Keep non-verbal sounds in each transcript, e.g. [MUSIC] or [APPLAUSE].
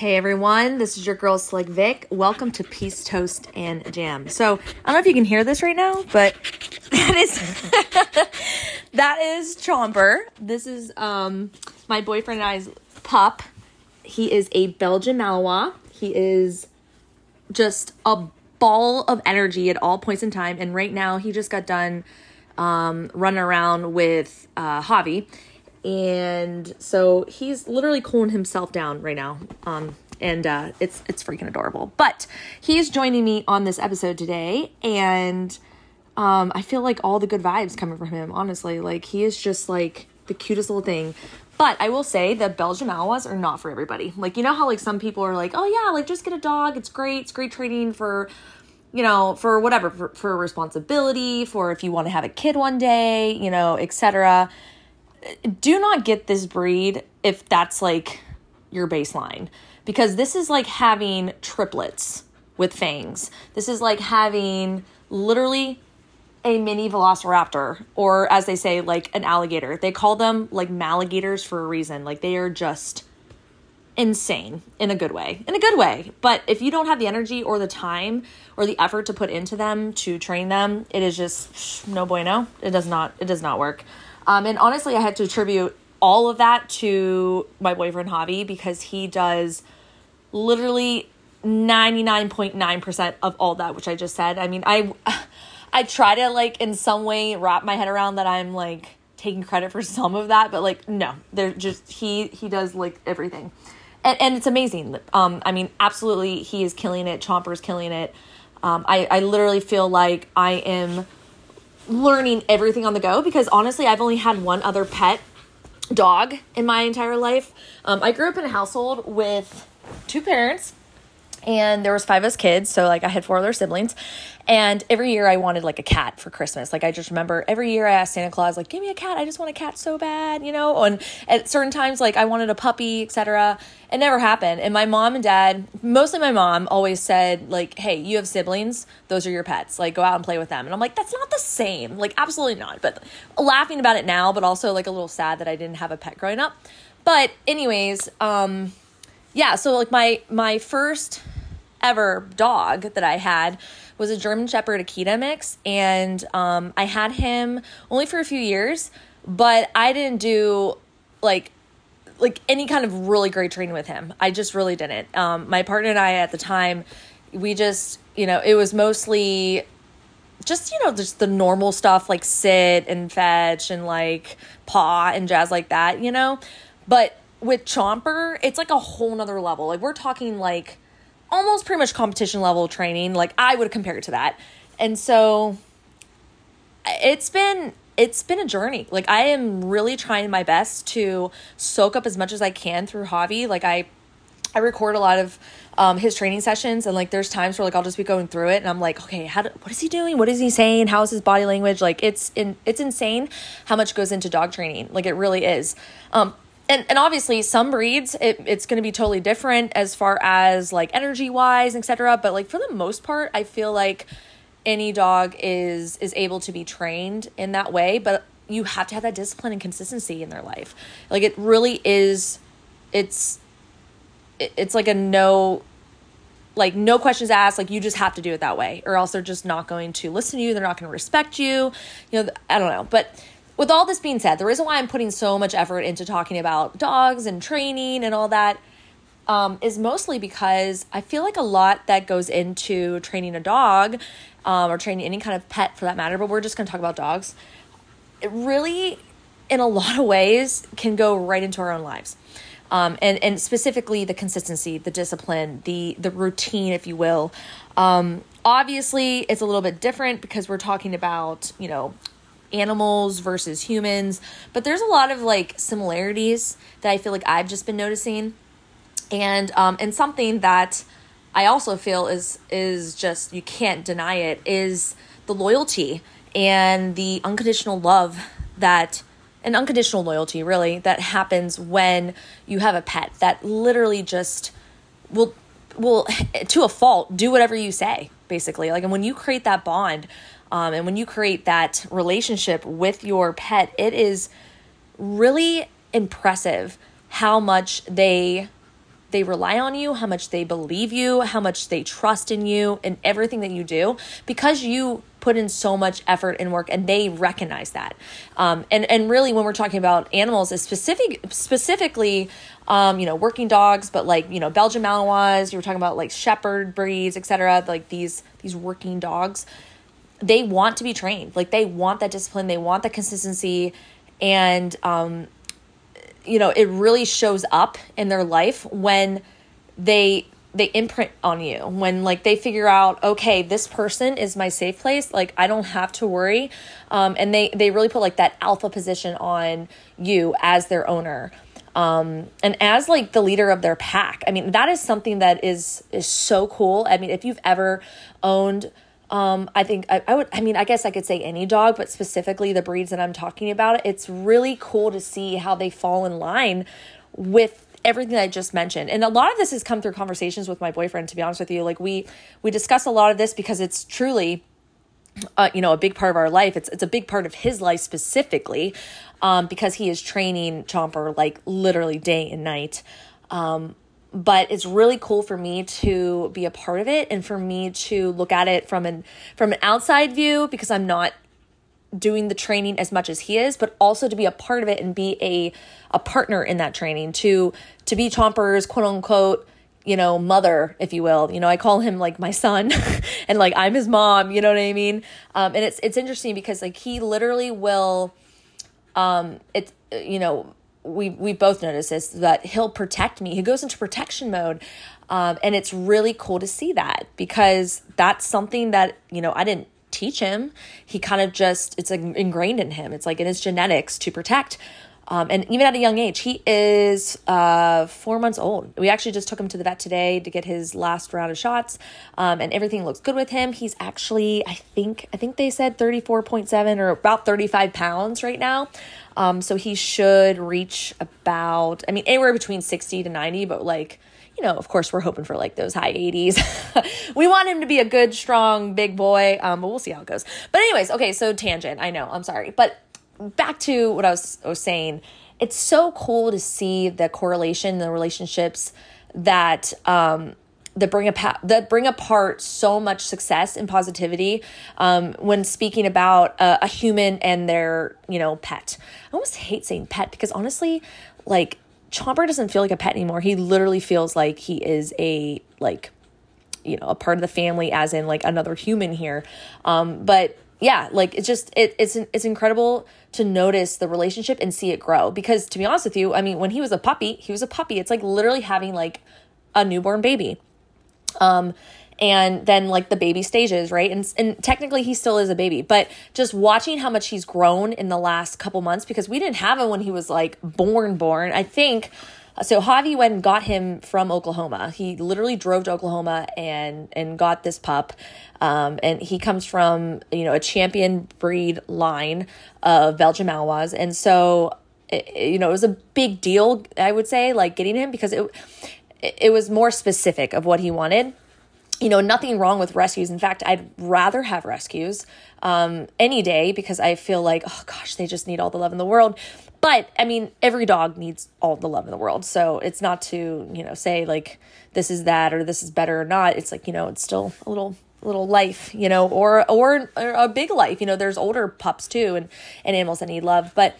Hey everyone, this is your girl Slick Vic. Welcome to Peace Toast and Jam. So I don't know if you can hear this right now, but [LAUGHS] that is [LAUGHS] that is Chomper. This is um my boyfriend and I's pup. He is a Belgian Malinois. He is just a ball of energy at all points in time, and right now he just got done um, running around with uh, Javi and so he's literally cooling himself down right now um and uh it's it's freaking adorable but he's joining me on this episode today and um i feel like all the good vibes coming from him honestly like he is just like the cutest little thing but I will say that Belgian Malinois are not for everybody. Like, you know how, like, some people are like, oh, yeah, like, just get a dog. It's great. It's great training for, you know, for whatever, for, for responsibility, for if you want to have a kid one day, you know, etc do not get this breed if that's like your baseline because this is like having triplets with fangs. This is like having literally a mini velociraptor or as they say like an alligator. They call them like maligators for a reason. Like they are just insane in a good way. In a good way. But if you don't have the energy or the time or the effort to put into them to train them, it is just no bueno. It does not it does not work. Um, and honestly, I had to attribute all of that to my boyfriend Javi because he does literally 99.9% of all that which I just said. I mean, I [SIGHS] I try to like in some way wrap my head around that I'm like taking credit for [LAUGHS] some of that, but like no, they're just he he does like everything. And and it's amazing. Um I mean, absolutely he is killing it. Chomper's killing it. Um I I literally feel like I am learning everything on the go because honestly, I've only had one other pet dog in my entire life. Um, I grew up in a household with two parents and there was five of us kids so like i had four other siblings. And every year i wanted like a cat for christmas. Like i just remember every year i asked santa claus like give me a cat. I just want a cat so bad you know? And at certain times like i wanted a puppy etc it never happened. And my mom and dad mostly my mom always said like hey you have siblings. Those are your pets. Like go out and play with them. And i'm like that's not the same. Like absolutely not. But laughing about it now but also like a little sad that i didn't have a pet growing up. But anyways um yeah, so like my my first ever dog that I had was a German Shepherd Akita mix, and um, I had him only for a few years, but I didn't do like like any kind of really great training with him. I just really didn't. Um, my partner and I at the time, we just you know it was mostly just you know just the normal stuff like sit and fetch and like paw and jazz like that, you know, but with Chomper, it's like a whole nother level. Like we're talking like almost pretty much competition level training. Like I would compare it to that. And so it's been it's been a journey. Like I am really trying my best to soak up as much as I can through Javi. Like I I record a lot of um, his training sessions and like there's times where like I'll just be going through it and I'm like, okay, how do, what is he doing? What is he saying? How is his body language? Like it's in it's insane how much goes into dog training. Like it really is. Um, and and obviously some breeds it, it's going to be totally different as far as like energy wise etc but like for the most part i feel like any dog is is able to be trained in that way but you have to have that discipline and consistency in their life. Like it really is it's it's like a no like no questions asked like you just have to do it that way or else they're just not going to listen to you they're not going to respect you you know i don't know but with all this being said, the reason why I'm putting so much effort into talking about dogs and training and all that um, is mostly because I feel like a lot that goes into training a dog um, or training any kind of pet for that matter, but we're just going to talk about dogs. It really, in a lot of ways, can go right into our own lives. Um, and and specifically the consistency, the discipline, the the routine, if you will. Um, obviously, it's a little bit different because we're talking about you know animals versus humans, but there's a lot of like similarities that I feel like I've just been noticing. And um and something that I also feel is is just you can't deny it is the loyalty and the unconditional love that an unconditional loyalty really that happens when you have a pet that literally just will will to a fault do whatever you say basically like and when you create that bond um, and when you create that relationship with your pet, it is really impressive how much they they rely on you, how much they believe you, how much they trust in you and everything that you do because you put in so much effort and work and they recognize that. Um, and, and really when we're talking about animals is specific, specifically, um, you know, working dogs, but like, you know, Belgian Malinois, you were talking about like shepherd breeds, etc. like these, these working dogs, they want to be trained. Like they want that discipline. They want that consistency. And, um, you know, it really shows up in their life when they they imprint on you when like they figure out okay this person is my safe place like i don't have to worry um, and they they really put like that alpha position on you as their owner um, and as like the leader of their pack i mean that is something that is is so cool i mean if you've ever owned um, I think I, I would, I mean, I guess I could say any dog, but specifically the breeds that I'm talking about, it's really cool to see how they fall in line with everything I just mentioned. And a lot of this has come through conversations with my boyfriend, to be honest with you. Like we, we discuss a lot of this because it's truly, uh, you know, a big part of our life. It's, it's a big part of his life specifically, um, because he is training Chomper like literally day and night. Um, but it's really cool for me to be a part of it and for me to look at it from an from an outside view because I'm not doing the training as much as he is but also to be a part of it and be a a partner in that training to to be Chomper's quote unquote you know mother if you will. You know I call him like my son [LAUGHS] and like I'm his mom you know what I mean? Um and it's it's interesting because like he literally will um it's you know we we both noticed this that he'll protect me. He goes into protection mode, um, and it's really cool to see that because that's something that you know I didn't teach him. He kind of just it's ingrained in him. It's like in his genetics to protect. Um, and even at a young age, he is uh, four months old. We actually just took him to the vet today to get his last round of shots, um, and everything looks good with him. He's actually, I think, I think they said thirty four point seven or about thirty five pounds right now. Um, so he should reach about, I mean, anywhere between 60 to 90, but like, you know, of course, we're hoping for like those high 80s. [LAUGHS] we want him to be a good, strong, big boy, um, but we'll see how it goes. But, anyways, okay, so tangent, I know, I'm sorry. But back to what I was, I was saying, it's so cool to see the correlation, the relationships that um, that bring a that bring apart so much success and positivity um, when speaking about a, a human and their you know pet. I almost hate saying pet because honestly, like Chomper doesn't feel like a pet anymore. He literally feels like he is a like you know a part of the family, as in like another human here. Um, but yeah, like it's just it, it's it's incredible to notice the relationship and see it grow. Because to be honest with you, I mean, when he was a puppy, he was a puppy. It's like literally having like a newborn baby um, and then like the baby stages, right? And and technically he still is a baby, but just watching how much he's grown in the last couple months because we didn't have him when he was like born born. I think so Javi went and got him from Oklahoma. He literally drove to Oklahoma and and got this pup. Um, and he comes from you know a champion breed line of Belgian Malinois, and so it, you know it was a big deal. I would say like getting him because it it was more specific of what he wanted you know, nothing wrong with rescues. In fact, I'd rather have rescues um, any day because I feel like, oh gosh, they just need all the love in the world. But I mean, every dog needs all the love in the world. So it's not to, you know, say like this is that or this is better or not. It's like, you know, it's still a little little life, you know, or or, or a big life. You know, there's older pups too and, and animals that need love. But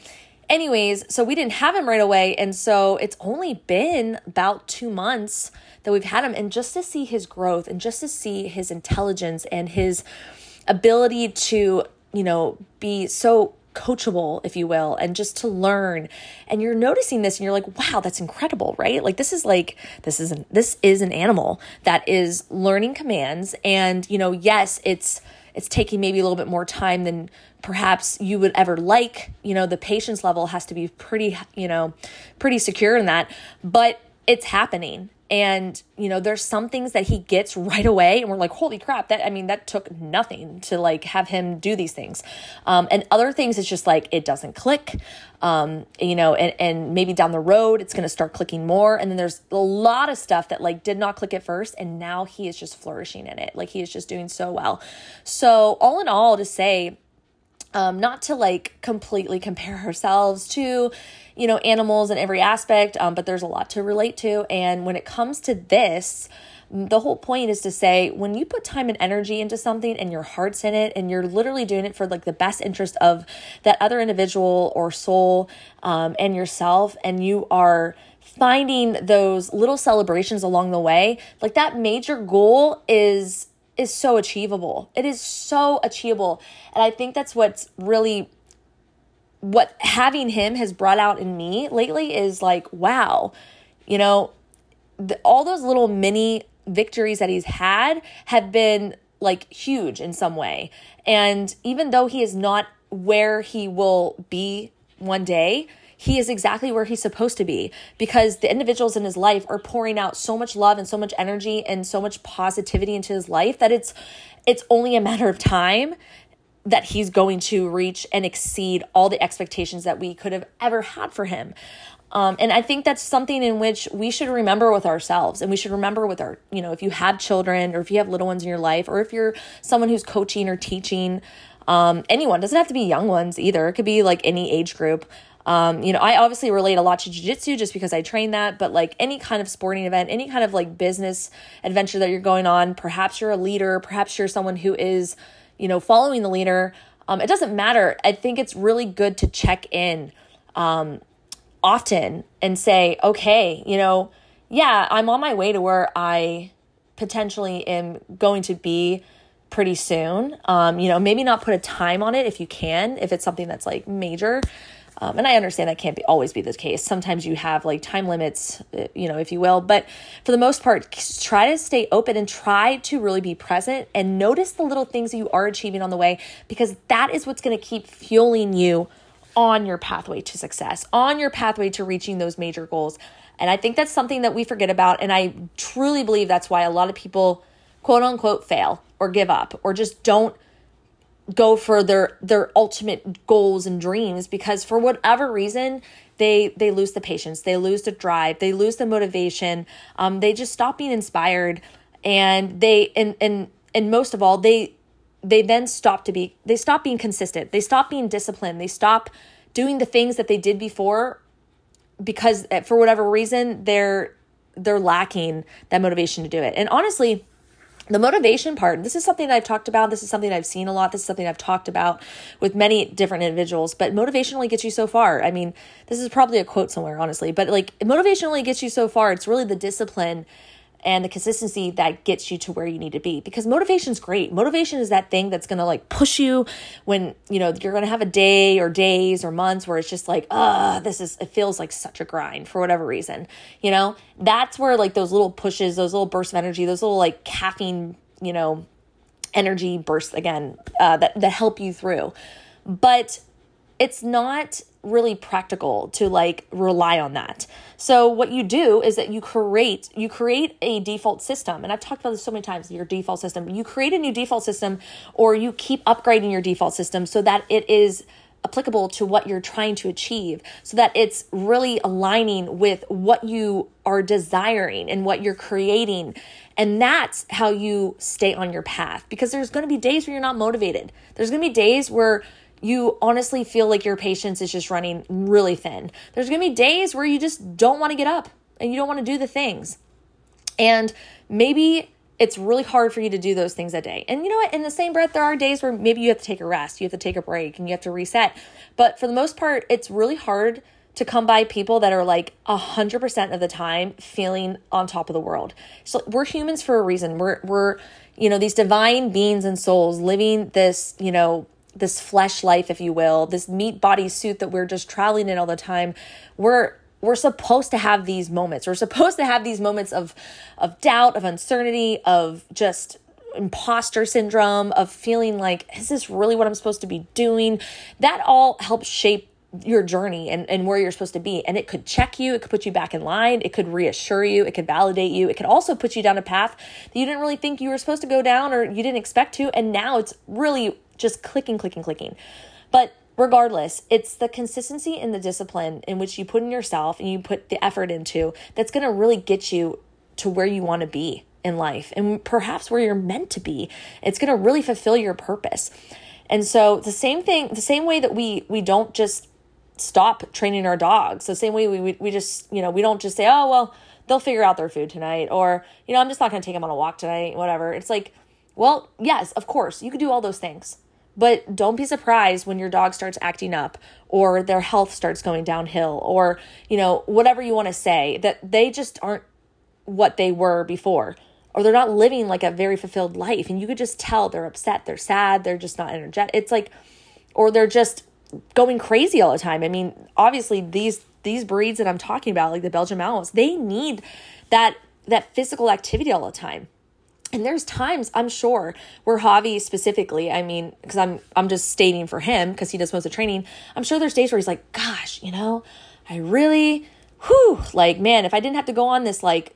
anyways, so we didn't have him right away. And so it's only been about two months that we've had him. And just to see his growth and just to see his intelligence and his ability to, you know, be so coachable if you will and just to learn and you're noticing this and you're like wow that's incredible right like this is like this is an this is an animal that is learning commands and you know yes it's it's taking maybe a little bit more time than perhaps you would ever like. You know, the patience level has to be pretty, you know, pretty secure in that, but it's happening. And, you know, there's some things that he gets right away, and we're like, holy crap, that, I mean, that took nothing to like have him do these things. Um, and other things, it's just like it doesn't click, um, you know, and, and maybe down the road, it's going to start clicking more. And then there's a lot of stuff that like did not click at first, and now he is just flourishing in it. Like he is just doing so well. So, all in all, to say, Um, not to like completely compare ourselves to, you know, animals in every aspect, um, but there's a lot to relate to. And when it comes to this, the whole point is to say when you put time and energy into something and your heart's in it and you're literally doing it for like the best interest of that other individual or soul um, and yourself and you are finding those little celebrations along the way like that major goal is is so achievable it is so achievable and i think that's what's really what having him has brought out in me lately is like wow you know the, all those little mini victories that he's had have been like huge in some way. And even though he is not where he will be one day, he is exactly where he's supposed to be because the individuals in his life are pouring out so much love and so much energy and so much positivity into his life that it's it's only a matter of time that he's going to reach and exceed all the expectations that we could have ever had for him. Um, and I think that's something in which we should remember with ourselves and we should remember with our, you know, if you have children or if you have little ones in your life or if you're someone who's coaching or teaching, um, anyone doesn't have to be young ones either. It could be like any age group. Um, you know, I obviously relate a lot to jujitsu just because I train that, but like any kind of sporting event, any kind of like business adventure that you're going on, perhaps you're a leader, perhaps you're someone who is, you know, following the leader. Um, it doesn't matter. I think it's really good to check in. Um, often and say, okay, you know, yeah, I'm on my way to where I potentially am going to be pretty soon. Um, you know, maybe not put a time on it if you can, if it's something that's like major. Um, and I understand that can't be always be the case. Sometimes you have like time limits, uh, you know, if you will. But for the most part, try to stay open and try to really be present and notice the little things that you are achieving on the way because that is what's going to keep fueling you on your pathway to success, on your pathway to reaching those major goals. And I think that's something that we forget about. And I truly believe that's why a lot of people, quote unquote, fail or give up or just don't go for their their ultimate goals and dreams because for whatever reason they they lose the patience they lose the drive they lose the motivation um, they just stop being inspired and they and and and most of all they they then stop to be they stop being consistent they stop being disciplined they stop doing the things that they did before because eh, for whatever reason they're they're lacking that motivation to do it. And honestly the motivation part this is something i've talked about this is something i've seen a lot this is something i've talked about with many different individuals but motivation only gets you so far. I mean this is probably a quote somewhere honestly but like motivation only gets you so far. It's really the discipline and the consistency that gets you to where you need to be because motivation is great. Motivation is that thing that's going to like push you when you know you're going to have a day or days or months where it's just like uh this is it feels like such a grind for whatever reason you know? That's where like those little pushes those little bursts of energy those little like caffeine you know energy bursts again uh, that that help you through. But it's not really practical to like rely on that. So what you do is that you create you create a default system. And I've talked about this so many times, your default system. You create a new default system or you keep upgrading your default system so that it is applicable to what you're trying to achieve so that it's really aligning with what you are desiring and what you're creating and that's how you stay on your path because there's going to be days where you're not motivated there's going to be days where you honestly feel like your patience is just running really thin. There's going to be days where you just don't want to get up and you don't want to do the things. And maybe it's really hard for you to do those things a day. And you know what? In the same breath, there are days where maybe you have to take a rest, you have to take a break, and you have to reset. But for the most part, it's really hard to come by people that are like 100% of the time feeling on top of the world. So we're humans for a reason. We're we're you know these divine beings and souls living this, you know, this flesh life, if you will, this meat body suit that we're just traveling in all the time, we're we're supposed to have these moments. We're supposed to have these moments of of doubt, of uncertainty, of just imposter syndrome, of feeling like, is this really what I'm supposed to be doing? That all helps shape your journey and, and where you're supposed to be. And it could check you, it could put you back in line, it could reassure you, it could validate you, it could also put you down a path that you didn't really think you were supposed to go down or you didn't expect to. And now it's really just clicking, clicking, clicking. But regardless, it's the consistency and the discipline in which you put in yourself and you put the effort into that's going to really get you to where you want to be in life and perhaps where you're meant to be. It's going to really fulfill your purpose. And so the same thing, the same way that we we don't just stop training our dogs. The same way we, we, we just, you know, we don't just say, oh, well, they'll figure out their food tonight or, you know, I'm just not going to take them on a walk tonight, whatever. It's like, well, yes, of course, you could do all those things. But don't be surprised when your dog starts acting up or their health starts going downhill or, you know, whatever you want to say, that they just aren't what they were before or they're not living like a very fulfilled life. And you could just tell they're upset, they're sad, they're just not energetic. It's like, or they're just going crazy all the time. I mean, obviously these these breeds that I'm talking about, like the Belgian Malinois, they need that that physical activity all the time. And there's times I'm sure where Javi specifically, I mean, because I'm I'm just stating for him because he does most of the training. I'm sure there's days where he's like, "Gosh, you know, I really, whew, like man, if I didn't have to go on this like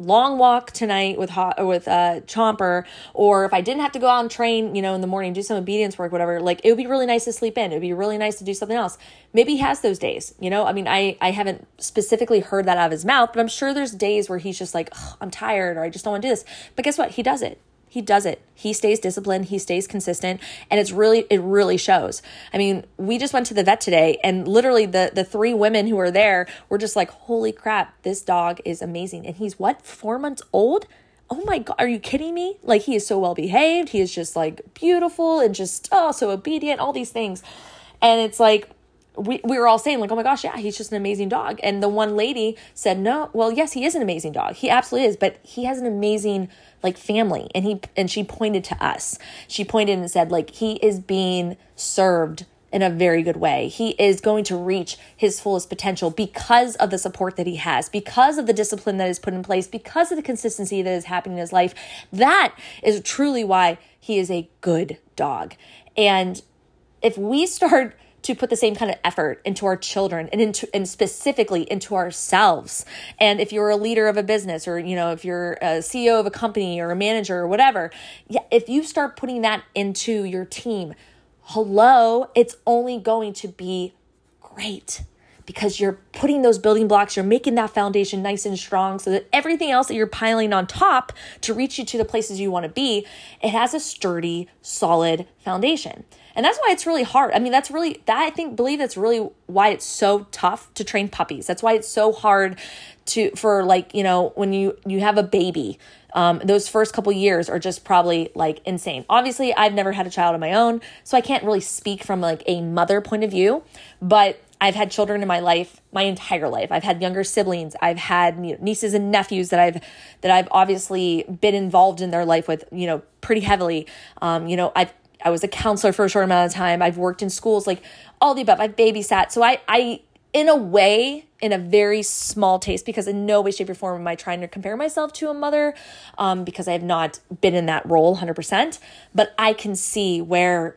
long walk tonight with hot with uh chomper or if i didn't have to go out and train you know in the morning do some obedience work whatever like it would be really nice to sleep in. It would be really nice to do something else. Maybe he has those days you know? I mean i i haven't specifically heard that out of his mouth but i'm sure there's days where he's just like i'm tired or i just don't want to do this. But guess what? He does it he does it. He stays disciplined, he stays consistent, and it's really it really shows. I mean, we just went to the vet today and literally the the three women who were there were just like, "Holy crap, this dog is amazing." And he's what? 4 months old? Oh my god, are you kidding me? Like he is so well behaved. He is just like beautiful and just oh, so obedient, all these things. And it's like we, we were all saying like oh my gosh yeah he's just an amazing dog and the one lady said no well yes he is an amazing dog he absolutely is but he has an amazing like family and he and she pointed to us she pointed and said like he is being served in a very good way. He is going to reach his fullest potential because of the support that he has, because of the discipline that is put in place, because of the consistency that is happening in his life. That is truly why he is a good dog. And if we start to put the same kind of effort into our children and into and specifically into ourselves. And if you're a leader of a business or you know if you're a CEO of a company or a manager or whatever, yeah, if you start putting that into your team, hello, it's only going to be great because you're putting those building blocks, you're making that foundation nice and strong so that everything else that you're piling on top to reach you to the places you want to be, it has a sturdy, solid foundation. And that's why it's really hard. I mean, that's really that I think believe that's really why it's so tough to train puppies. That's why it's so hard to for like, you know, when you you have a baby, um, those first couple years are just probably like insane. Obviously, I've never had a child of my own, so I can't really speak from like a mother point of view, but I've had children in my life, my entire life. I've had younger siblings. I've had nieces and nephews that I've that I've obviously been involved in their life with, you know, pretty heavily. Um, you know, I've I was a counselor for a short amount of time. I've worked in schools, like all the above. I've babysat. So I, I, in a way, in a very small taste, because in no way, shape, or form am I trying to compare myself to a mother, um, because I have not been in that role 100%. But I can see where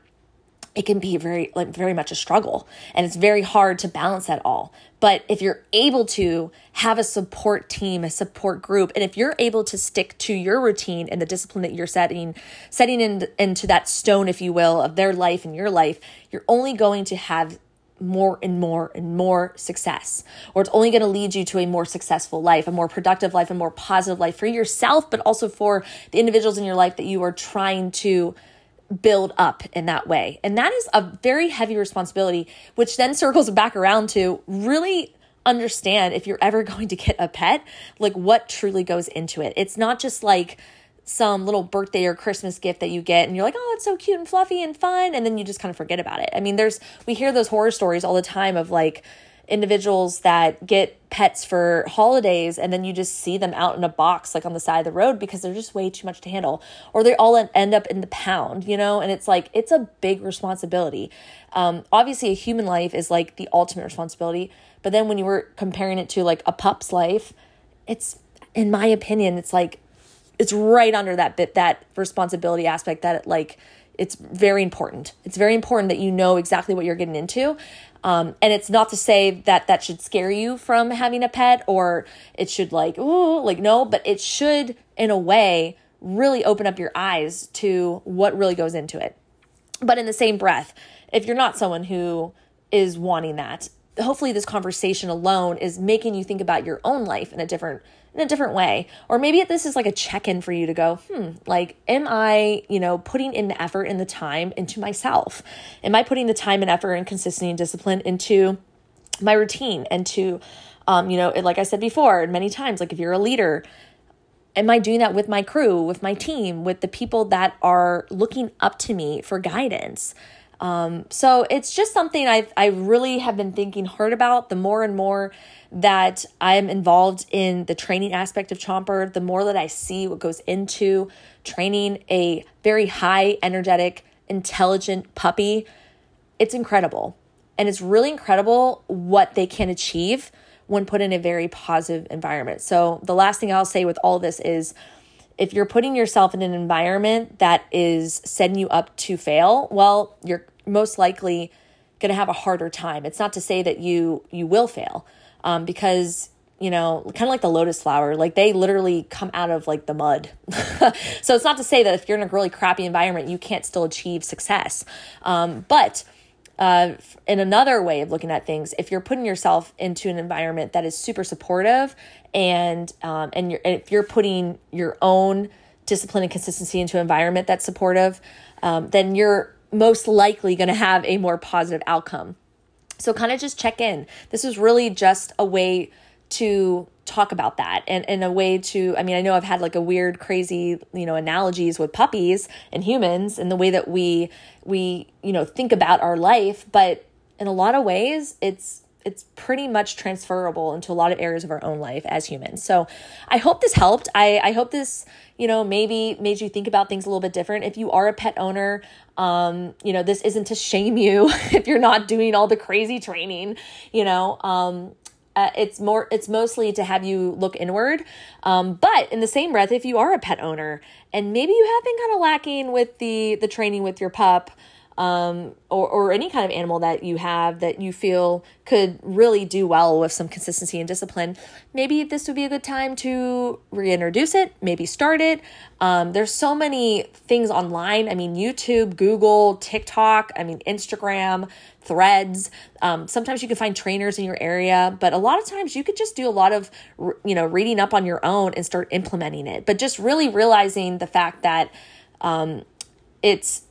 it can be very like very much a struggle and it's very hard to balance that all. But if you're able to have a support team a support group and if you're able to stick to your routine and the discipline that you're setting setting in, into that stone if you will of their life and your life you're only going to have more and more and more success, or it's only going to lead you to a more successful life, a more productive life, a more positive life for yourself, but also for the individuals in your life that you are trying to build up in that way. And that is a very heavy responsibility, which then circles back around to really understand if you're ever [LAUGHS] going to get a pet, like what truly goes into it. It's not just like some little birthday or Christmas gift that you get and you're like, oh, it's so cute and fluffy and fun. And then you just kind of forget about it. I mean, there's, we hear those horror stories all the time of like, individuals that get pets for holidays and then you just see them out in a box like on the side of the road because they're just way too much to handle or they all end up in the pound you know and it's like it's a big responsibility um, obviously a human life is like the ultimate responsibility but then when you were comparing it to like a pup's life it's in my opinion it's like it's right under that bit that responsibility aspect that it, like it's very important. It's very important that you know exactly what you're getting into. Um, and it's not to say that that should scare you from having a pet or it should like, ooh, like no, but it should, in a way, really open up your eyes to what really goes into it. But in the same breath, if you're not someone who is wanting that, hopefully this conversation alone is making you think about your own life in a different in a different way. Or maybe this is like a check in for you to go, hmm, like, am I, you know, putting in the effort and the time into myself? Am I putting the time and effort and consistency and discipline into my routine and to, um, you know, like I said before, many times, like if you're a leader, am I doing that with my crew, with my team, with the people that are looking up to me for guidance? Um, so it's just something I I really have been thinking hard about. The more and more that I'm involved in the training aspect of Chomper, the more that I see what goes into training a very high energetic, intelligent puppy. It's incredible. And it's really incredible what they can achieve when put in a very positive environment. So, the last thing I'll say with all this is if you're putting yourself in an environment that is setting you up to fail, well, you're most likely going to have a harder time. It's not to say that you you will fail, um, because you know, kind of like the lotus flower, like they literally come out of like the mud. [LAUGHS] so it's not to say that if you're in a really crappy environment, you can't still achieve success. Um, but uh, in another way of looking at things, if you're putting yourself into an environment that is super supportive, and um, and you're, if you're putting your own discipline and consistency into an environment that's supportive, um, then you're most likely going to have a more positive outcome. So, kind of just check in. This is really just a way to talk about that and, and a way to i mean i know i've had like a weird crazy you know analogies with puppies and humans and the way that we we you know think about our life but in a lot of ways it's it's pretty much transferable into a lot of areas of our own life as humans. So I hope this helped. I, I hope this, you know, maybe made you think about things a little bit different. If you are a pet owner, um, you know, this isn't to shame you [LAUGHS] if you're not doing all the crazy training, you know, um, uh, it's more it's mostly to have you look inward um, but in the same breath if you are a pet owner and maybe you have been kind of lacking with the the training with your pup um, or, or any kind of animal that you have that you feel could really do well with some consistency and discipline, maybe this would be a good time to reintroduce it, maybe start it. Um, there's so many things online. I mean, YouTube, Google, TikTok, I mean, Instagram, threads. Um, sometimes you can find trainers in your area, but a lot of times you could just do a lot of, you know, reading up on your own and start implementing it. But just really realizing the fact that um, it's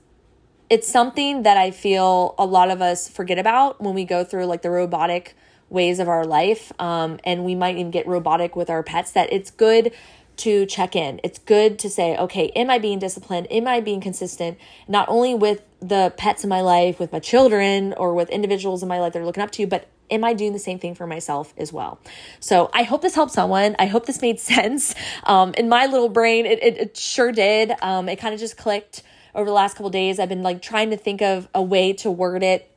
it's something that I feel a lot of us forget about when we go through like the robotic ways of our life. Um, and we might even get robotic with our pets, that it's good to check in. It's good to say, okay, am I being disciplined? Am I being consistent? Not only with the pets in my life, with my children, or with individuals in my life that are looking up to you, but am I doing the same thing for myself as well? So I hope this helped someone. I hope this made [LAUGHS] sense. Um, in my little brain, it, it, it sure did. Um, it kind of just clicked over the last couple days. I've been like trying to think of a way to word it.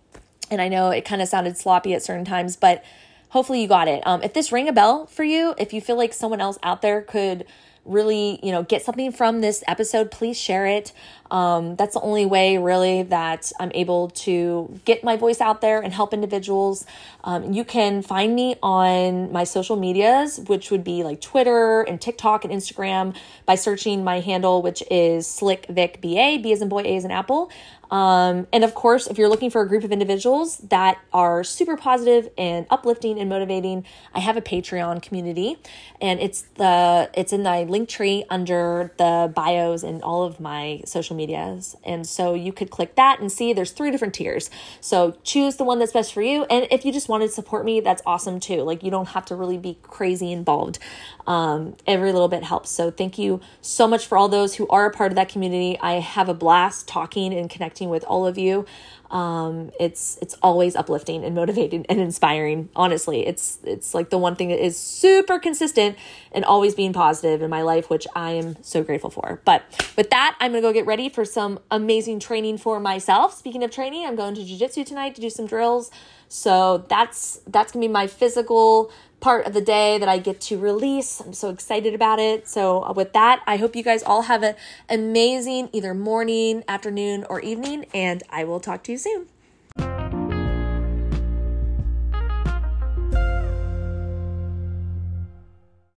And I know it kind of sounded sloppy at certain times, but hopefully you got it. Um, if this rang a bell for you, if you feel like someone else out there could really, you know, get something from this episode, please share it. Um, that's the only way, really, that I'm able to get my voice out there and help individuals. Um, you can find me on my social medias, which would be like Twitter and TikTok and Instagram, by searching my handle, which is Slick Vic B as in boy, A as in apple. Um, and of course, if you're looking for a group of individuals that are super positive and uplifting and motivating, I have a Patreon community, and it's the it's in the link tree under the bios and all of my social medias. And so you could click that and see there's three different tiers. So choose the one that's best for you. And if you just wanted to support me, that's awesome too. Like you don't have to really be crazy involved. Um, every little bit helps. So thank you so much for all those who are a part of that community. I have a blast talking and connecting with all of you. Um, it's it's always uplifting and motivating and inspiring. Honestly, it's it's like the one thing that is super consistent and always being positive in my life, which I am so grateful for. But with that, I'm gonna go get ready for some amazing training for myself. Speaking of training, I'm going to jujitsu tonight to do some drills. So that's that's gonna be my physical part of the day that I get to release. I'm so excited about it. So, uh, with that, I hope you guys all have an amazing either morning, afternoon, or evening, and I will talk to you soon.